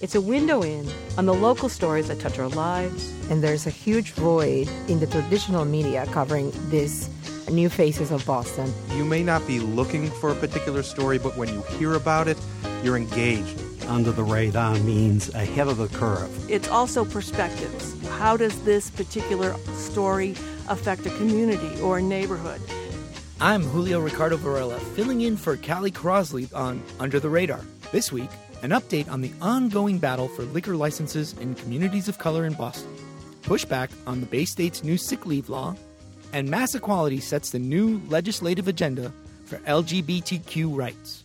It's a window in on the local stories that touch our lives. And there's a huge void in the traditional media covering these new faces of Boston. You may not be looking for a particular story, but when you hear about it, you're engaged. Under the radar means ahead of the curve. It's also perspectives. How does this particular story affect a community or a neighborhood? I'm Julio Ricardo Varela, filling in for Callie Crosley on Under the Radar. This week, an update on the ongoing battle for liquor licenses in communities of color in Boston, pushback on the Bay State's new sick leave law, and MassEquality sets the new legislative agenda for LGBTQ rights.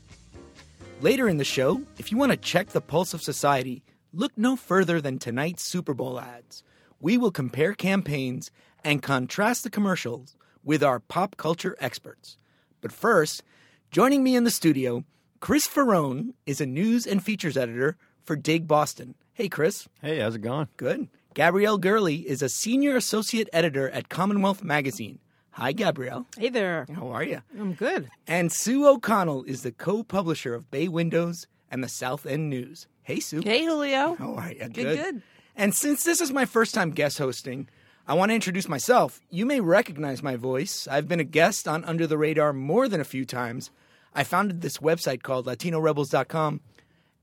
Later in the show, if you want to check the pulse of society, look no further than tonight's Super Bowl ads. We will compare campaigns and contrast the commercials with our pop culture experts. But first, joining me in the studio, Chris Faraone is a news and features editor for Dig Boston. Hey, Chris. Hey, how's it going? Good. Gabrielle Gurley is a senior associate editor at Commonwealth Magazine. Hi, Gabrielle. Hey there. How are you? I'm good. And Sue O'Connell is the co publisher of Bay Windows and the South End News. Hey, Sue. Hey, Julio. How are you? Good, good. And since this is my first time guest hosting, I want to introduce myself. You may recognize my voice. I've been a guest on Under the Radar more than a few times. I founded this website called LatinoRebels.com,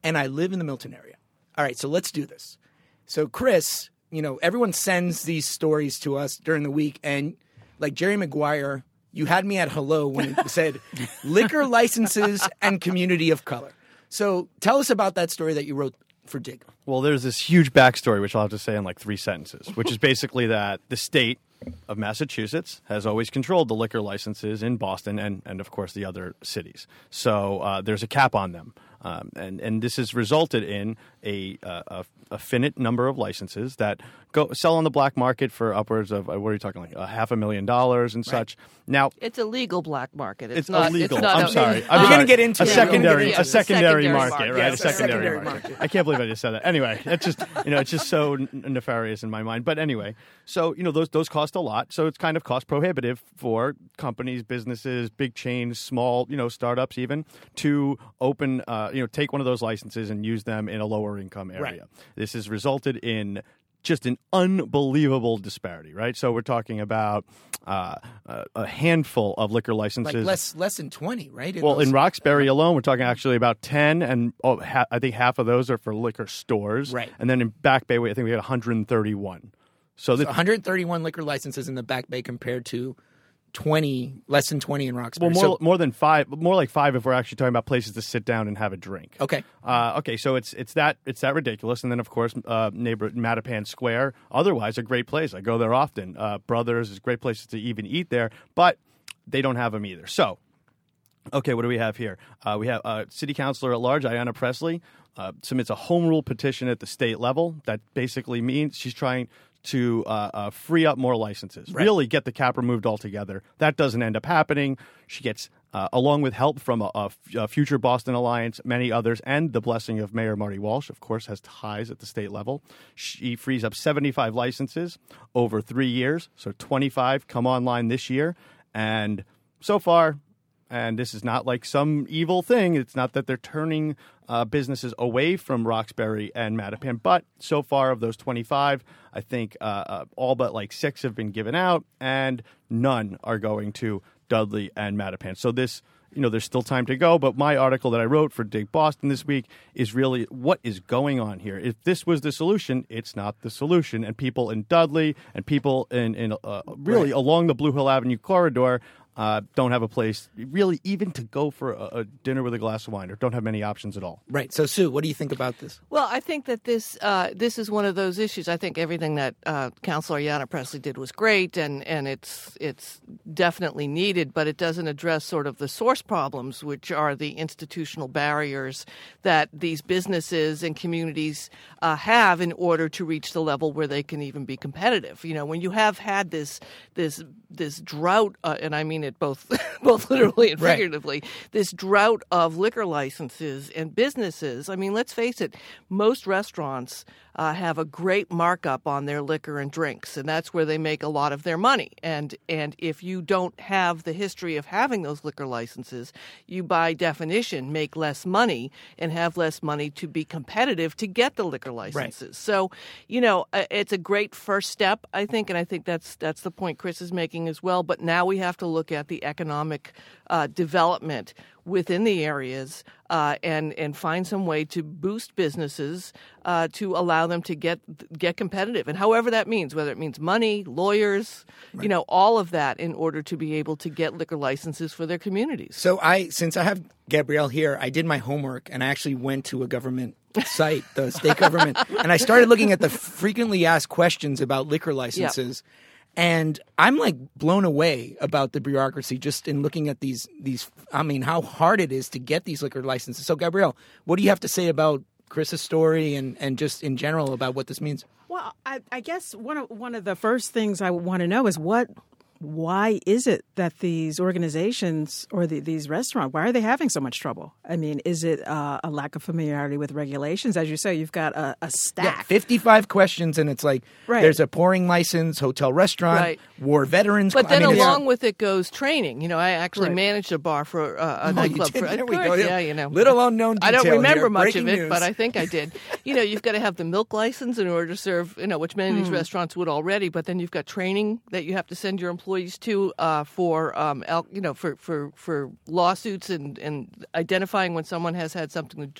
and I live in the Milton area. All right, so let's do this. So, Chris, you know, everyone sends these stories to us during the week, and like Jerry Maguire, you had me at hello when it said liquor licenses and community of color. So, tell us about that story that you wrote for Dig. Well, there's this huge backstory, which I'll have to say in like three sentences, which is basically that the state of Massachusetts has always controlled the liquor licenses in Boston and, and of course, the other cities. So uh, there's a cap on them. Um, and, and this has resulted in a, uh, a, a finite number of licenses that go sell on the black market for upwards of, uh, what are you talking, like a half a million dollars and such. Now, It's a legal black market. It's, it's not illegal. It's not I'm a- sorry. I'm We're gonna get into a it. Secondary, into a secondary, Secondary market, market. right? Yes, a a secondary, secondary market. market. I can't believe I just said that. Anyway, it's just you know it's just so nefarious in my mind. But anyway, so you know those those cost a lot. So it's kind of cost prohibitive for companies, businesses, big chains, small you know startups even to open uh, you know take one of those licenses and use them in a lower income area. Right. This has resulted in just an unbelievable disparity, right? So we're talking about uh, a a handful of liquor Like licenses. less less than 20, right? Well, those- in Roxbury alone, we're talking actually about ten, and oh, ha- I think half of those are for liquor stores. Right. And then in Back Bay, I think we had 131. So, So 131 liquor licenses in the Back Bay compared to 20, less than 20 in Roxbury. well, more So- more than five, more like five if we're actually talking about places to sit down and have a drink. okay. Uh, okay, so it's it's that it's that ridiculous, and then of course uh, neighbor Mattapan Square. Otherwise, a great place. I go there often. Uh, Brothers is great places to even eat there, but they don't have them either. So, okay, what do we have here? Uh, we have uh, City Councilor at large, Ayanna Presley, uh, submits a home rule petition at the state level. That basically means she's trying to uh, uh, free up more licenses, really get the cap removed altogether. That doesn't end up happening. She gets, uh, along with help from a, a f- a future Boston Alliance, many others, and the blessing of Mayor Marty Walsh, of course, has ties at the state level. She frees up 75 licenses over three years, so 25 come online this year. And so far, and this is not like some evil thing. It's not that they're turning uh, businesses away from Roxbury and Mattapan, but so far of those 25, I think uh, uh, all but like six have been given out, and none are going to Dudley and Mattapan. So this, you know, there's still time to go. But my article that I wrote for Dig Boston this week is really what is going on here. If this was the solution, it's not the solution, and people in Dudley and people in in uh, really along the Blue Hill Avenue corridor uh, don't have a place really even to go for a, a dinner with a glass of wine, or don't have many options at all. Right. So, Sue, what do you think about this? Well, I think that this uh, this is one of those issues. I think everything that uh, Councilor Ayanna Presley did was great, and, and it's it's definitely needed, but it doesn't address sort of the source problems, which are the institutional barriers that these businesses and communities uh, have in order to reach the level where they can even be competitive. You know, when you have had this this this drought, uh, and I mean it both both literally and Right. figuratively, this drought of liquor licenses and businesses. I mean, let's face it, most restaurants uh, have a great markup on their liquor and drinks, and that's where they make a lot of their money. And and if you don't have the history of having those liquor licenses, you by definition make less money and have less money to be competitive to get the liquor licenses. So, you know, uh, it's a great first step, I think, and I think that's that's the point Chris is making as well. But now we have to look at the economic uh, development within the areas uh, and and find some way to boost businesses uh, to allow them to get get competitive, and however that means, whether it means money, lawyers, you know, all of that, in order to be able to get liquor licenses for their communities. So, I since I have Gabrielle here, I did my homework and I actually went to a government site, the state government, and I started looking at the frequently asked questions about liquor licenses. And I'm like blown away about the bureaucracy just in looking at these these I mean how hard it is to get these liquor licenses. So Gabrielle, what do you have to say about Chris's story and, and just in general about what this means? Well, I, I guess one of one of the first things I want to know is what, why is it that these organizations or the, these restaurants why are they having so much trouble? I mean, is it uh, a lack of familiarity with regulations? As you say, you've got a, a stack. Yeah, 55 questions, and it's like Right. there's a pouring license, hotel restaurant, Right. war veterans. But I then mean, along with it goes training. You know, I actually Right. managed a bar for uh, a Oh, nightclub. did? for, There of we course, go. Yeah, you know. Little unknown I don't remember here. much Breaking of it, news. but I think I did. you know, you've got to have the milk license in order to serve. You know, which many of Hmm. these restaurants would already. But then you've got training that you have to send your employees to uh, for, um, al- you know, for, for, for lawsuits and, and identifying when someone has had something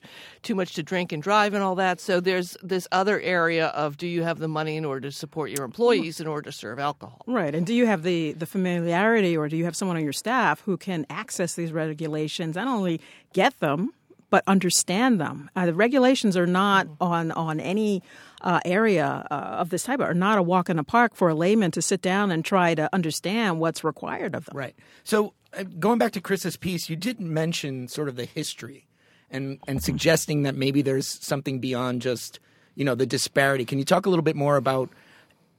too much to drink and drive and all that. So there's this other area of do you have the money in order to support your employees in order to serve alcohol? Right. And do you have the, the familiarity or do you have someone on your staff who can access these regulations, not only get them, but understand them? Uh, the regulations are not on, on any uh, area uh, of this type, are not a walk in the park for a layman to sit down and try to understand what's required of them. Right. So uh, going back to Chris's piece, you didn't mention sort of the history and and suggesting that maybe there's something beyond just you know the disparity. Can you talk a little bit more about?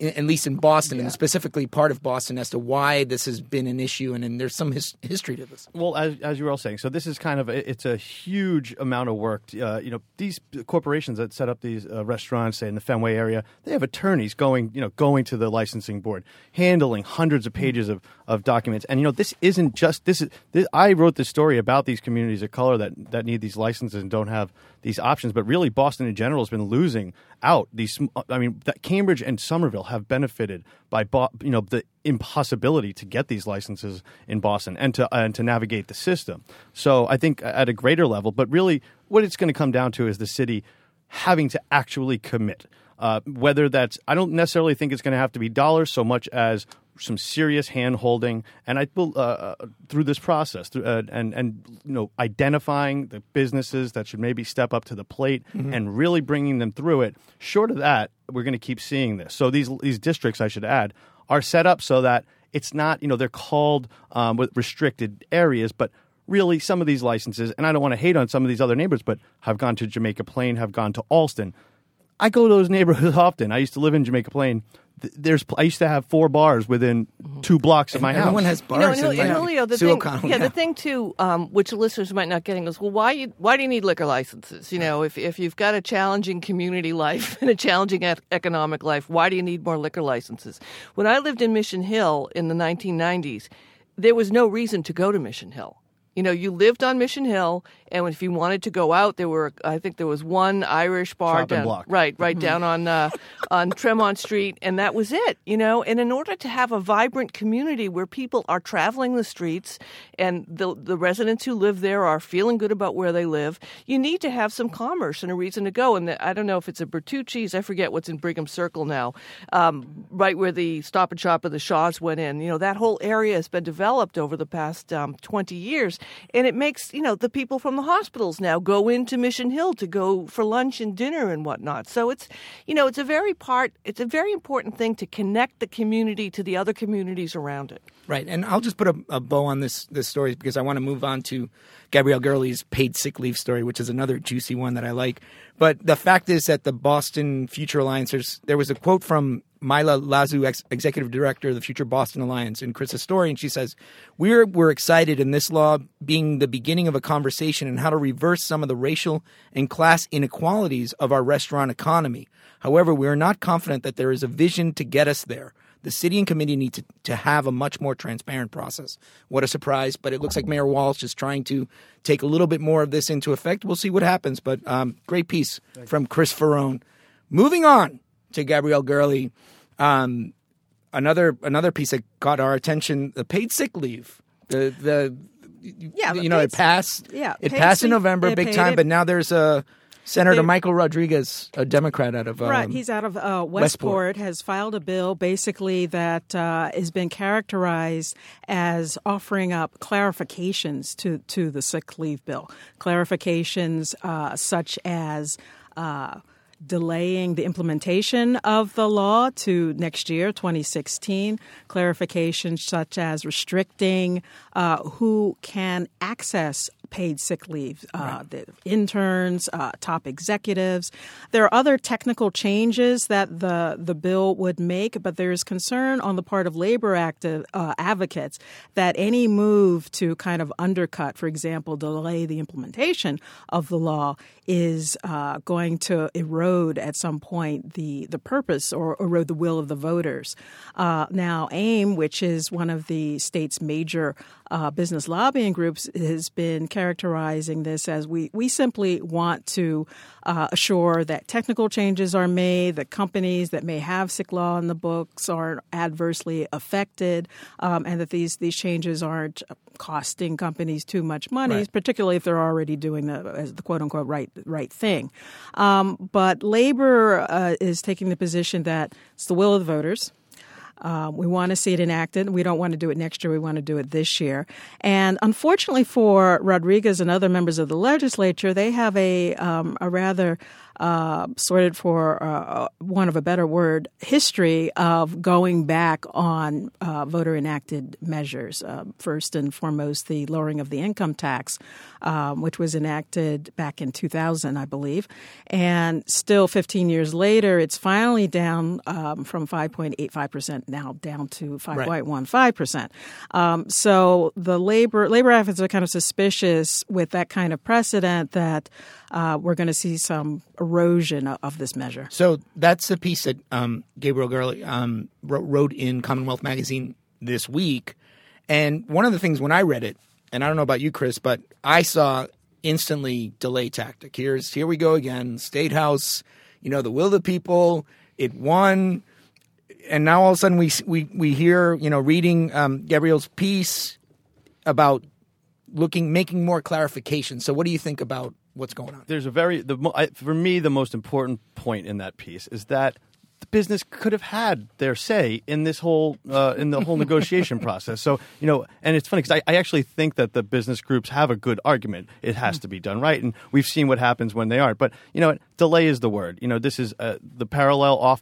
At least in Boston, and specifically part of Boston, as to why this has been an issue, and, and there's some his, history to this. Well, as, as you were all saying, so this is kind of a, it's a huge amount of work. Uh, you know, these corporations that set up these uh, restaurants, say in the Fenway area, they have attorneys going, you know, going to the licensing board, handling hundreds of pages of, of documents. And you know, this isn't just this is. This, I wrote this story about these communities of color that that need these licenses and don't have these options. But really, Boston in general has been losing out. These, I mean, that Cambridge and Somerville have benefited by, you know, the impossibility to get these licenses in Boston and to and to navigate the system. So I think at a greater level, but really, what it's going to come down to is the city having to actually commit. Uh, whether that's, I don't necessarily think it's going to have to be dollars so much as some serious hand holding, and I will uh, uh, through this process, through, uh, and and you know identifying the businesses that should maybe step up to the plate and really bringing them through it. Short of that, we're going to keep seeing this. So these these districts, I should add, are set up so that it's not you know they're called um, with restricted areas, but really some of these licenses, and I don't want to hate on some of these other neighbors, but have gone to Jamaica Plain, have gone to Allston. I go to those neighborhoods often. I used to live in Jamaica Plain. Th- There's I used to have four bars within two blocks of my house. Everyone has You know, bars. and, in, and Julio, the Sue thing, O'Connell, yeah, the thing too, um, which listeners might not getting is, well, why you, why do you need liquor licenses? You know, if if you've got a challenging community life and a challenging ec- economic life, why do you need more liquor licenses? When I lived in Mission Hill in the 1990s, there was no reason to go to Mission Hill. You know, you lived on Mission Hill And if you wanted to go out, there were I think there was one Irish bar down, block. right, right down on uh, on Tremont Street, and that was it. You know, and in order to have a vibrant community where people are traveling the streets and the the residents who live there are feeling good about where they live, you need to have some commerce and a reason to go. And the, I don't know if it's a Bertucci's, I forget what's in Brigham Circle now, um, right where the Stop and Shop of the Shaws went in. You know, that whole area has been developed over the past um, 20 years, and it makes you know the people from the hospitals now go into Mission Hill to go for lunch and dinner and whatnot. So it's you know it's a very part, it's a very important thing to connect the community to the other communities around it. Right, and I'll just put a, a bow on this this story because I want to move on to Gabrielle Gurley's paid sick leave story, which is another juicy one that I like. But the fact is that the Boston Future Alliance, there was a quote from Malia Lazu, ex- executive director of the Future Boston Alliance, and Chris's story, and she says, "We're we're excited in this law being the beginning of a conversation on how to reverse some of the racial and class inequalities of our restaurant economy. However, we are not confident that there is a vision to get us there." The city and committee need to, to have a much more transparent process. What a surprise! But it looks like Mayor Walsh is trying to take a little bit more of this into effect. We'll see what happens. But um, great piece from Chris Faraone. Moving on to Gabrielle Gurley, um, another another piece that caught our attention: the paid sick leave. The the Yeah, you know it passed. yeah, it passed in November, big time. it- But now there's a Senator They- Michael Rodrigues, a Democrat out of um, right, he's out of uh, Westport, Westport. has filed a bill basically that uh, has been characterized as offering up clarifications to, to the sick leave bill. Clarifications uh, such as uh, delaying the implementation of the law to next year, 2016. Clarifications such as restricting uh, who can access paid sick leave, uh, the interns, uh, top executives. There are other technical changes that the the bill would make, but there is concern on the part of labor active, uh, advocates that any move to kind of undercut, for example, delay the implementation of the law, is uh, going to erode at some point the the purpose or erode the will of the voters. Uh, now, AIM, which is one of the state's major uh, business lobbying groups has been characterizing this as we, we simply want to uh, assure that technical changes are made, that companies that may have sick law in the books aren't adversely affected, um, and that these, these changes aren't costing companies too much money, Right. particularly if they're already doing the, as the quote unquote right, right thing. Um, but labor uh, is taking the position that it's the will of the voters. Uh, we want to see it enacted. We don't want to do it next year. We want to do it this year. And unfortunately for Rodrigues and other members of the legislature, they have a um, a rather uh, sorted for uh, one of a better word history of going back on uh, voter enacted measures. Uh, first and foremost, the lowering of the income tax, um, which was enacted back in 2000, I believe, and still 15 years later, it's finally down um, from 5.85 percent now down to 5.15 percent. Um, so the labor labor advocates are kind of suspicious with that kind of precedent that uh, we're going to see some erosion of, this measure. So that's the piece that um, Gabrielle Gurley um, wrote, wrote in Commonwealth Magazine this week. And one of the things when I read it, and I don't know about you, Chris, but I saw instantly delay tactic. Here's here we go again. State House, you know, the will of the people. It won, and now all of a sudden we we we hear you know reading um, Gabrielle's piece about looking making more clarification. So what do you think about what's going on? there's a very the mo- I, for me the most important point in that piece is that the business could have had their say in this whole uh, in the whole negotiation process. So you know, and it's funny because I, I actually think that the business groups have a good argument. It has to be done right, and we've seen what happens when they aren't. But you know, delay is the word. You know, this is uh, the parallel often